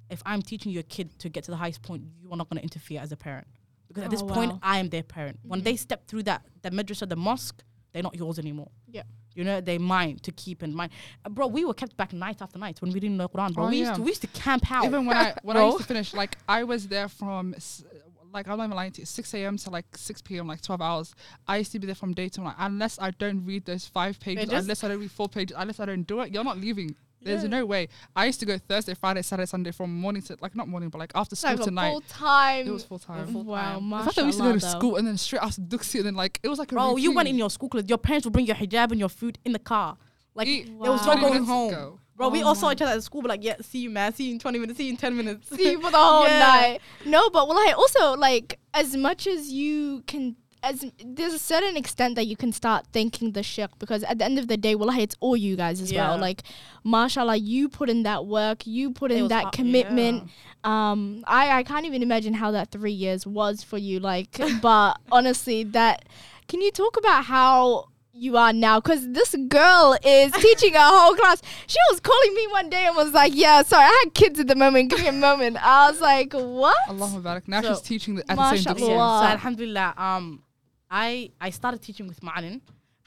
if I'm teaching your kid to get to the highest point you are not going to interfere as a parent because at this Oh, point. I am their parent when Mhm. they step through that the madrasa the mosque they're not yours anymore Yeah. You know they mind to keep in mind uh, bro we were kept back night after night when we didn't know Quran bro Oh, we used to we used to camp out Even when I when I used to finish, like I was there from s- like I'm not even lying to you, 6 a.m. to like 6 p.m. like 12 hours. I used to be there from day to night unless I don't read those five Pages? unless I don't read four pages, unless I don't do it. You're not leaving. There's Yeah. no way. I used to go Thursday, Friday, Saturday, Sunday from morning to like not morning, but like after school like to night. full time. It was full time. full Wow, time. The fact that we used to go to though. school and then straight after Duxie and then like it was like a Bro, you went in your school clothes. Your parents would bring your hijab and your food in the car. Like Eat there was Wow. no going home. ago. Bro, we Oh all saw each other at school, but like, yeah, see you, man. See you in 20 minutes. See you in 10 minutes. see you for the whole Yeah. night. No, but well, I also like as much as you can as there's a certain extent that you can start thanking the sheikh because at the end of the day, wallahi, it's all you guys as well. Like, mashallah, you put in that work, you put It in that hard- commitment. Um, I I can't even imagine how that three years was for you. Like, but honestly, that can you talk about how you are now? Because this girl is teaching a whole class. She was calling me one day and was like, "Yeah, sorry, I had kids at the moment. Give me a moment." I was like, "What?" Allah Mubarak. Now So, she's teaching the, at the same Mashallah. distance. Allah. So Alhamdulillah, um, I I started teaching with Ma'alin.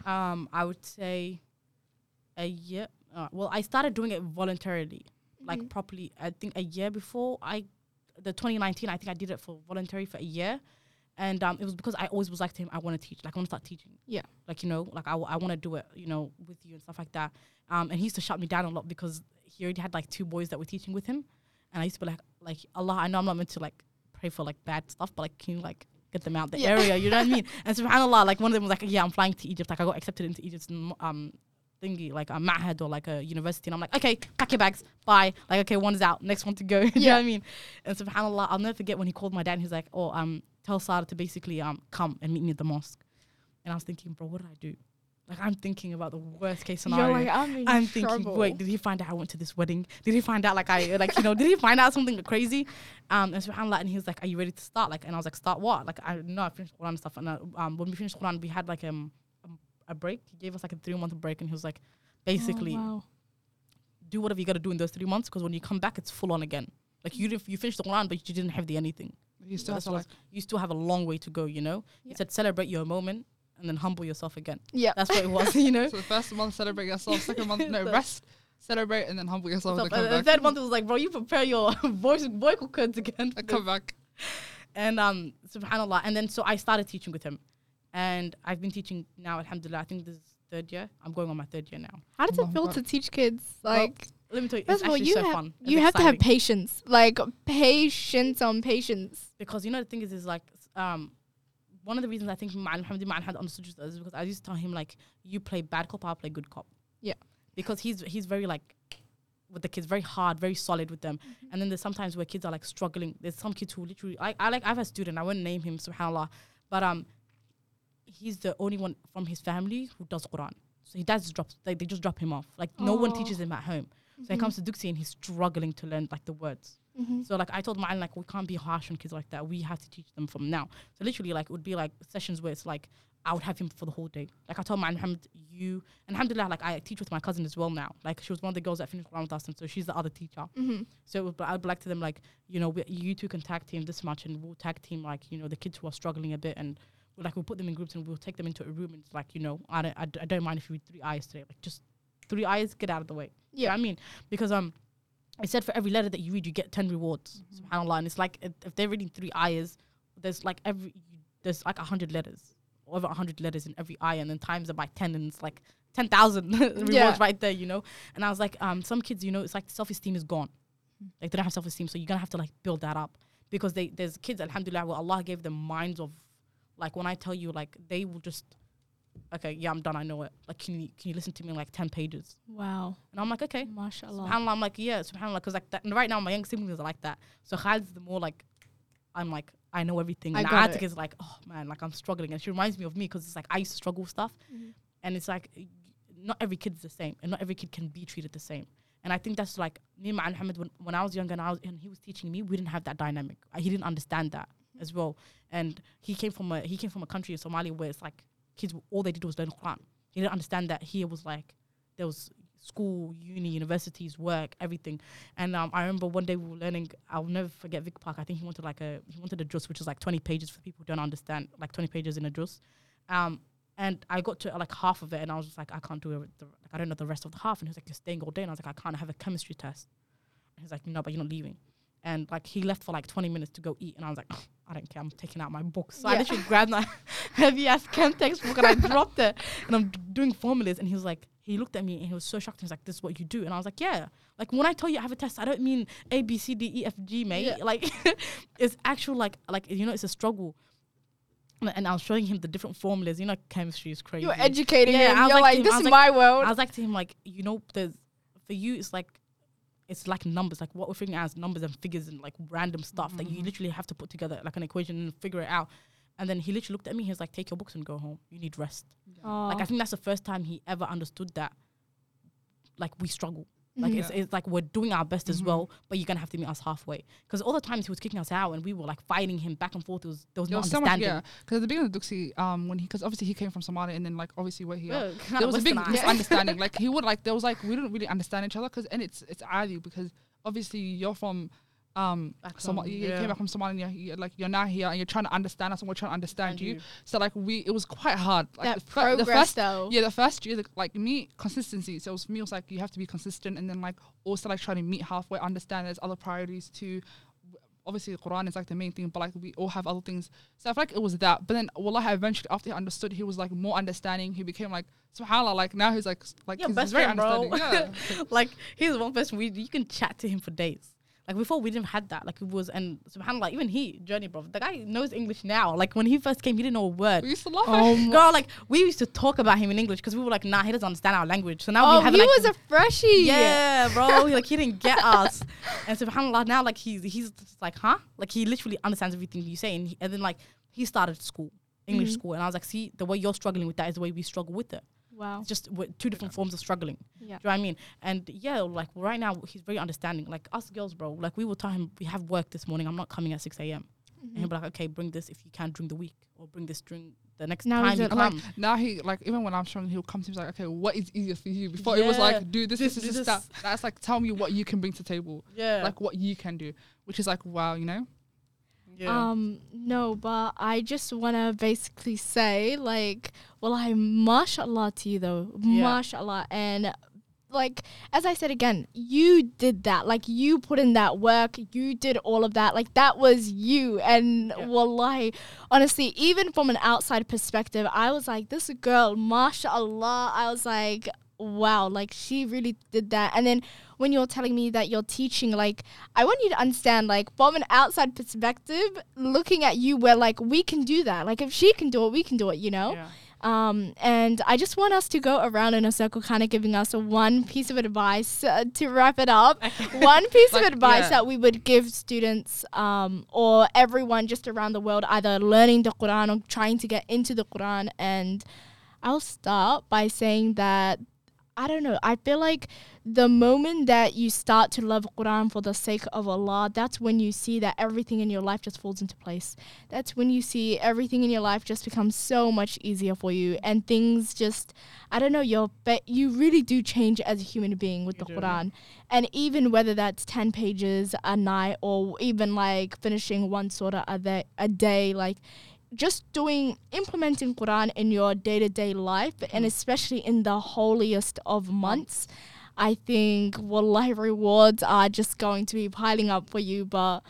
Um, I would say a year. Uh, well, I started doing it voluntarily, like Mhm. properly. I think a year before I, the 2019. I think I did it for voluntary for a year, and um, it was because I always was like to him, I want to teach. Like I want to start teaching. Yeah. Like you know, like I, I want to do it. You know, with you and stuff like that. Um, and he used to shut me down a lot because he already had like two boys that were teaching with him, and I used to be like, like Allah, I know I'm not meant to like pray for like bad stuff, but like can you like get them out the Yeah. area? You know what I mean? And subhanallah, like one of them was like, yeah, I'm flying to Egypt. Like I got accepted into Egypt's um thingy, like a ma'had or like a university. And I'm like, okay, pack your bags, bye. Like, okay, one's out, next one to go. you know what I mean? And subhanallah, I'll never forget when he called my dad and he's like, oh, um, tell Saara to basically um come and meet me at the mosque. And I was thinking, bro, what did I do? Like I'm thinking about the worst case scenario. You're like, I'm I'm thinking, wait, did he find out I went to this wedding? Did he find out like I like you know? Did he find out something crazy? Um, and subhanallah, and he was like, "Are you ready to start?" Like, and I was like, "Start what?" Like, I know I finished Quran and stuff. And uh, um, when we finished Quran, we had like um um, a break. He gave us like a three month break, and he was like, basically, Oh, wow. do whatever you got to do in those three months because when you come back, it's full on again. Like you didn't, you finished the Quran, but you didn't have the anything. You still have like You still have a long way to go. You know. He said, "Celebrate your moment." And then humble yourself again. yeah. That's what it was, you know. So the first month, celebrate yourself. Second month, no, rest, celebrate, and then humble yourself. So, and and then the third month it was like, bro, you prepare your voice vocal cords again. for And come back. And um, subhanallah. And then so I started teaching with him, and I've been teaching now. Alhamdulillah, I think this is third year. I'm going on my third year now. How does it feel to teach kids? Well, Like, Let me tell you, first it's of all, actually you so have fun. It's you have to have patience. Like patience on patience. because you know the thing is is like um one of the reasons I think Ma'an Ma'an had understood is because I used to tell him like you play bad cop, I'll play good cop. Yeah. Because he's he's very like with the kids, very hard, very solid with them. Mm-hmm. And then there's sometimes where kids are like struggling. There's some kids who literally I, I like I have a student, I won't name him, subhanAllah. But um he's the only one from his family who does Quran. So he does drop like they just drop him off. Like no one teaches him at home. So Mm-hmm. he comes to Duxie and he's struggling to learn like the words. Mhm. So like I told Ma'an like we can't be harsh on kids like that. We have to teach them from now. So literally like it would be like sessions where it's like I would have him for the whole day. Like I told Ma'an Muhammad, you and alhamdulillah, like I teach with my cousin as well now. Like she was one of the girls that finished Quran with us and so she's the other teacher. Mhm. So it would, I'd be like to them like, you know, we, you two can tag team this much and we'll tag team like, you know, the kids who are struggling a bit and we'll, like we'll put them in groups and we'll take them into a room and it's like, you know, I don't, I, don't mind if you read three ayahs today. Like just three ayahs, get out of the way. You know Yeah. I mean? Because um I said for every letter that you read, you get 10 rewards. SubhanAllah. And it's like if, if they're reading three ayahs, there's like every, there's like 100 letters, over 100 letters in every ayah, and then times it by 10, and it's like 10,000 rewards Yeah. right there, you know? And I was like, um, some kids, you know, it's like self esteem is gone. Like they don't have self esteem, so you're gonna have to like build that up because they there's kids, alhamdulillah, where Allah gave them minds of, like when I tell you, like they will just, okay, yeah, I'm done, I know it. Like, can you can you listen to me in like 10 pages? Wow. And I'm like, okay. Mashallah. SubhanAllah, I'm like, yeah, subhanAllah, because like that, and right now my young siblings are like that. So Khalid's the more like, I'm like, I know everything. I And Atik it. is like, oh man, like I'm struggling. And she reminds me of me because it's like I used to struggle with stuff. Mhm. And it's like, not every kid is the same. And not every kid can be treated the same. And I think that's like, me and Muhammad, when, when I was younger and, I was, and he was teaching me, we didn't have that dynamic. He didn't understand that as well. And he came from a he came from a country in Somalia where it's like kids all they did was learn Quran. He didn't understand that here was like there was school, uni, universities, work, everything. And um, I remember one day we were learning. I'll never forget Vic Park. I think he wanted like a he wanted a juz, which is like twenty pages for people who don't understand, like twenty pages in a juz. Um, and I got to uh, like half of it, and I was just like, I can't do it. The, like I don't know the rest of the half. And he was like, You're staying all day, and I was like, I can't have a chemistry test. And he's like, No, but you're not leaving. And like he left for like 20 minutes to go eat, and I was like, I don't care. I'm taking out my books. So I Yeah. literally grabbed my heavy ass chem textbook and I dropped it, and I'm doing formulas. And he was like, he looked at me and he was so shocked. He was like, "This is what you do," and I was like, "Yeah." Like when I tell you I have a test, I don't mean A B C D E F G, mate. Yeah. Like it's actual like like you know it's a struggle. And- I was showing him the different formulas. You know, chemistry is crazy. You're educating Yeah, him. I was You're like like, him- this is was my world. I was like to him, like, you know, there's for you, it's like it's like numbers, like what we're figuring out as numbers and figures and like random stuff that you mm-hmm. literally have to put together like an equation and figure it out. And then he literally looked at me. He was like, "Take your books and go home. You need rest." Oh. Like I think that's the first time he ever understood that. Like we struggle. Like it's, it's like we're doing our best as Mhm. well, but you're gonna have to meet us halfway. Because all the times he was kicking us out and we were like fighting him back and forth. It was there was There no was so much, understanding. yeah. Because at the beginning of Duxie, um, when he, because obviously he came from Somalia and then like obviously where he, Yeah, there was a big misunderstanding. like he would like there was like we didn't really understand each other because and it's it's adi because obviously you're from um Back Soma- home, you yeah. came back from Somalia and you're, you're like you're now here and you're trying to understand us and we're trying to understand you. you. So like we it was quite hard. Like that the, fir- the progress first though. yeah, the first year, the, like me, consistency. So it was, for me, it was like you have to be consistent, and then like also like trying to meet halfway, understand there's other priorities too. Obviously, the Quran is like the main thing, but like we all have other things. So I feel like it was that. But then, Wallah, eventually after he understood, he was like more understanding. He became like Subhanallah. Like now he's like like Yeah, he's, best he's very friend, bro. understanding. Yeah. like he's one person we you can chat to him for days. Like before we didn't have that. Like it was and subhanallah, even he, Journey bro, the guy knows English now. Like when he first came, he didn't know a word. we used to laugh. Oh, at Girl, like we used to talk about him in English because we were like, nah, he doesn't understand our language. So now oh, we have he like, was a freshie. yeah, bro. Like he didn't get us. And subhanallah, now like he's he's like, huh? Like he literally understands everything you say. And, he, and then like he started school, English Mhm. school, and I was like, see, the way you're struggling with that is the way we struggle with it. Wow. It's just we're two different forms of struggling. Yeah. Do you know what I mean? And yeah, like right now he's very understanding. Like us girls, bro. Like we will tell him we have work this morning. I'm not coming at six a.m. And he'll be like, okay, bring this if you can during the week, or bring this during the next Now time he's you at, like, come. Now he like even when I'm struggling, he'll come to me he's like, okay, what is easier for you? Before it was like, do this, This, this, do this, this. that. That's like tell me what you can bring to the table, yeah, like what you can do, which is like wow, you know. Yeah. Um, no, but I just want to basically say, like, well, I mashallah to you though, Yeah. mashallah, and like as I said again, you did that. Like you put in that work, you did all of that. Like that was you. And Yeah. wallahi, honestly, even from an outside perspective, I was like, this girl, mashallah. I was like, wow, like she really did that. And then when you're telling me that you're teaching, like I want you to understand, like from an outside perspective, looking at you, where like we can do that. Like if she can do it, we can do it. You know. yeah. Um, and I just want us to go around in a circle, kind of giving us one piece of advice uh, to wrap it up. one piece Like, of advice yeah. that we would give students um, or everyone just around the world, either learning the Quran or trying to get into the Quran. And I'll start by saying that I don't know. I feel like the moment that you start to love Quran for the sake of Allah, that's when you see that everything in your life just falls into place. That's when you see everything in your life just becomes so much easier for you, and things just, I don't know, you're, but you really do change as a human being with You the do. Quran. And even whether that's 10 pages a night or even like finishing one surah a day, a day like just doing implementing Quran in your day to day life and especially in the holiest of months, I think wallahi rewards are just going to be piling up for you. But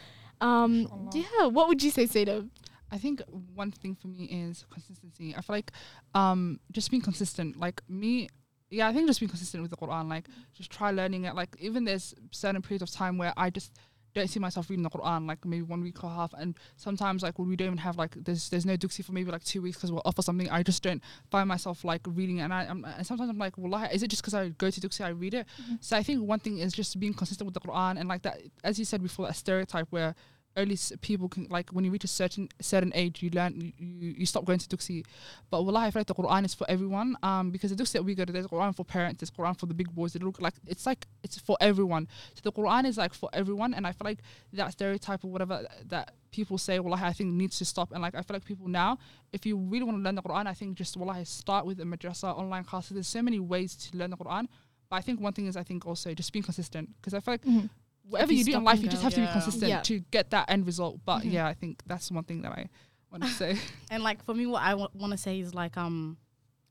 um, yeah, what would you say, Saida? I think one thing for me is consistency. I feel like um just being consistent. Like me, yeah, I think just being consistent with the Quran. Like just try learning it. Like even there's certain periods of time where I just don't see myself reading the Quran. Like maybe one week or half, and sometimes like when we don't even have like there's there's no duxi for maybe like two weeks because we're off or something. I just don't find myself like reading it, and I I'm, and sometimes I'm like, well, is it just because I go to duxi I read it? Mm-hmm. So I think one thing is just being consistent with the Quran and like that, as you said before, that stereotype where only people can like when you reach a certain certain age you learn you, you, stop going to duxi. But wallahi I feel like the Quran is for everyone um because the duxi that we go to there's Quran for parents there's Quran for the big boys they look like it's like it's for everyone. So the Quran is like for everyone and I feel like that stereotype or whatever that people say wallahi I think needs to stop. And like I feel like people now if you really want to learn the Quran I think just wallahi start with a madrasa online classes. There's so many ways to learn the Quran. But I think one thing is I think also just being consistent because I feel like Mhm. Whatever you you do in life, you just have to be consistent Yeah. to get that end result. But Mhm. yeah, I think that's one thing that I want to say. And like for me, what I w- want to say is like um,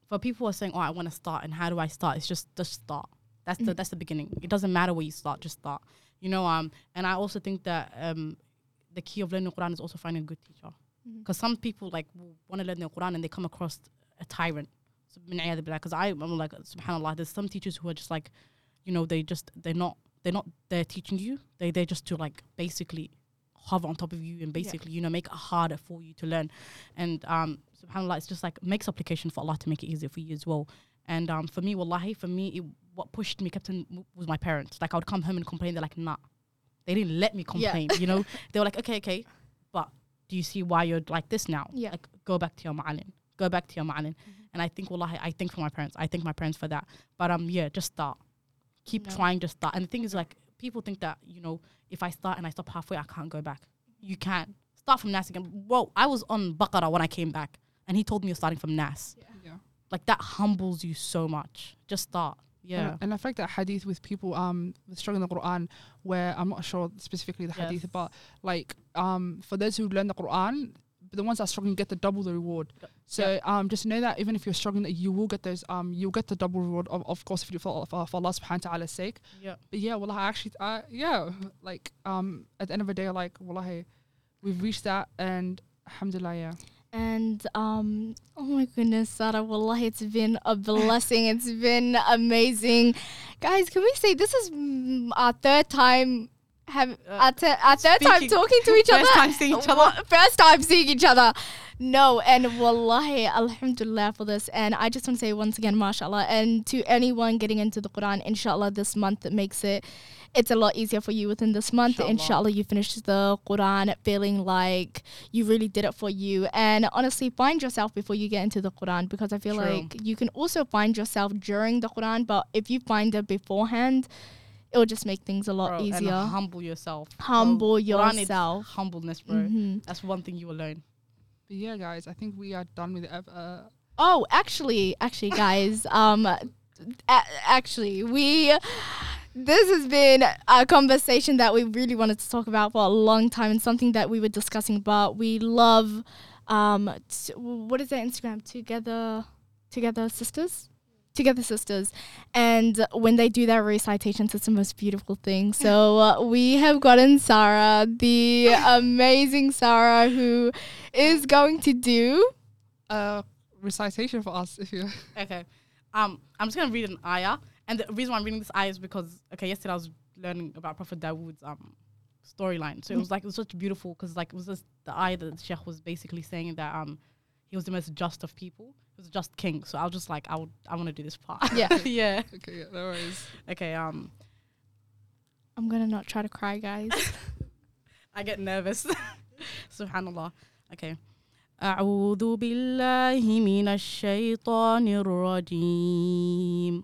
for people who are saying, "Oh, I want to start," and how do I start? It's just just start. That's the Mhm. that's the beginning. It doesn't matter where you start, just start. You know um, and I also think that um, the key of learning Quran is also finding a good teacher. Because some people like want to learn the Quran and they come across a tyrant. Because I I'm like Subhanallah. There's some teachers who are just like, you know, they just they're not they're not they're teaching you. They they're just to like basically hover on top of you and basically you know make it harder for you to learn. And um, Subhanallah, it's just like makes application for Allah to make it easier for you as well. And um, for me, wallahi, for me, it, what pushed me, kept in, was my parents. Like I would come home and complain. They're like, nah, they didn't let me Yeah. complain. You know, they were like, okay, okay, but do you see why you're like this now? Yeah. Like go back to your ma'alin. Go back to your ma'alin. And I think wallahi, I think for my parents. I thank my parents for that. But um yeah, just start. Keep No. trying, to start. And the thing is like people think that, you know, if I start and I stop halfway, I can't go back. You can't. Start from Nas again. Whoa, I was on Baqarah when I came back and he told me you're starting from Nas. Yeah. Like that humbles you so much. Just start. Yeah. And, and I think that hadith with people um with struggling the Quran, where I'm not sure specifically the Yes. hadith, but like um for those who learn the Quran, the ones that are struggling get the double the reward. So um just know that even if you're struggling, that you will get those um you'll get the double reward of, of course if you for, for, for Allah Subhanahu wa Taala's sake. Yeah. But yeah, well, I actually, uh, yeah, like um at the end of the day, like wallahi, we've reached that, and alhamdulillah, yeah. And um, oh my goodness, Saara, wallahi, it's been a blessing. it's been amazing, guys. Can we say this is our third time have uh, our, te- our third time talking to each other. first time seeing each other. First time seeing each other. No, and wallahi, alhamdulillah for this. And I just want to say once again, mashallah. And to anyone getting into the Quran, inshallah, this month it makes it, it's a lot easier for you within this month. Inshallah. Inshallah, you finish the Quran feeling like you really did it for you. And honestly, find yourself before you get into the Quran because I feel True. like you can also find yourself during the Quran, but if you find it beforehand, it will just make things a lot Bro, and easier. humble yourself. Humble Quran needs yourself. Humbleness, bro. Mhm. That's one thing you will learn. But yeah, guys, I think we are done with the ep- uh, Oh, actually, actually, guys, um, a- actually, we. This has been a conversation that we really wanted to talk about for a long time, and something that we were discussing. But we love, um, t- what is that Instagram? Together, together sisters. Together Sisters, and when they do their recitations, it's the most beautiful thing. So uh, we have gotten Saara, the amazing Saara, who is going to do a recitation for us if you Okay. Um, I'm just gonna read an ayah, and the reason why I'm reading this ayah is because okay, yesterday I was learning about Prophet Dawood's um storyline. So it was like it was such beautiful because like it was just the ayah that the Sheikh was basically saying that um he was the most just of people He was a just king. So I was just like I would I want to do this part. Yeah. yeah. okay yeah no worries Okay. Um, I'm gonna not try to cry, guys. I get nervous. Subhanallah. Okay. أعوذ بالله من الشيطان الرجيم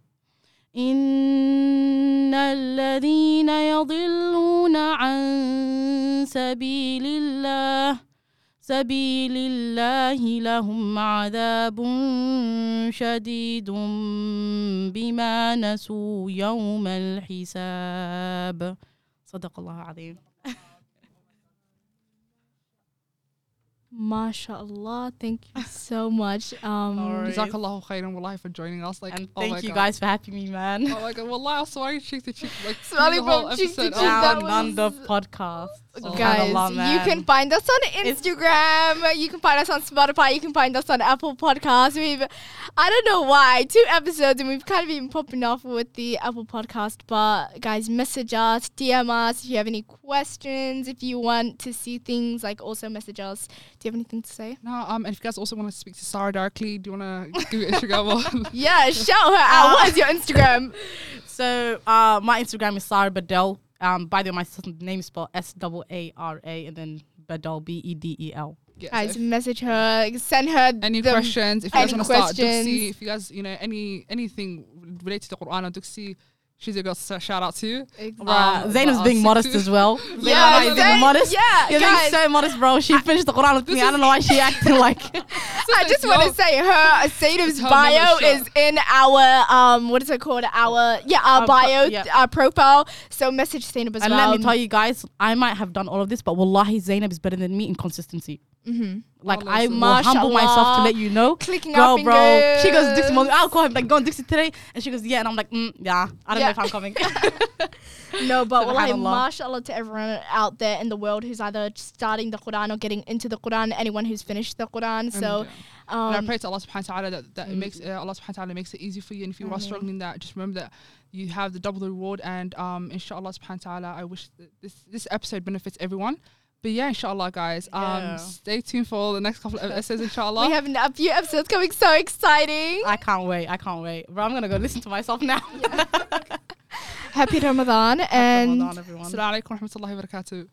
إن الذين يضلون عن سبيل الله سبيل الله لهم عذاب شديد بما نسوا يوم الحساب. صدق الله العظيم. MashaAllah. Thank you so much. Um, Alright. Jazakallahu khairan wallahi for joining us like and oh thank my you God. guys for having me man oh my god wallahi I'm sorry cheek to cheek like through Smiling the whole from cheek to cheek, Oh, that down under was- podcast guys, Subhanallah, you can find us on It's- Instagram. You can find us on Spotify. You can find us on Apple Podcasts. We've, I don't know why, two episodes, and we've kind of been popping off with the Apple Podcast. But guys, message us, DM us if you have any questions. If you want to see things, like also message us. Do you have anything to say? no um and if you guys also want to speak to Saara directly do you want to your Instagram Yeah, shout her out. Uh, what is your Instagram? So uh, my Instagram is Saara Bedel. Um, by the way, my name is spelled S A R A and then Bedel B E D E L. Yeah, guys, message her. Send her any the- questions if you guys want to start. Duxi if you guys you know any anything related to Quran or Duxi she's a girl to shout out to Uh, Um, Zainab's but being modest as well. Yeah, Zainab is being modest. yeah, You're guys. being so modest, bro. She finished the Quran with me. I don't know why she acting like. I just want to say her Sadov's her bio is in our um what is it called our yeah our Our pro- bio yeah. our profile so message Zainab as and well let me tell you guys, I might have done all of this, but wallahi, Zainab is better than me in consistency. Mm-hmm. Like Allah I will humble myself to let you know. Clicking Girl, bro. She goes Duxi. I'll call him like, go on Duxi today, and she goes, yeah, and I'm like, mm, yeah. I don't Yeah. know if I'm coming. No, but wallahi, Subhanallah. mashallah to everyone out there in the world who's either starting the Quran or getting into the Quran, anyone who's finished the Quran. So, And, uh, and I um, pray to Allah subhanahu wa ta'ala that, that it Mm. makes uh, Allah subhanahu wa ta'ala makes it easy for you. And if you are struggling that, just remember that you have the double reward. And um, inshallah subhanahu wa ta'ala, I wish that this this episode benefits everyone. But yeah, inshallah, guys. Um, stay tuned for the next couple of episodes, inshallah. we have a few episodes coming, so exciting. I can't wait. I can't wait. But I'm gonna go listen to myself now. Happy Ramadan and Ramadan, everyone. Assalamu alaikum wa rahmatullahi wa barakatuh.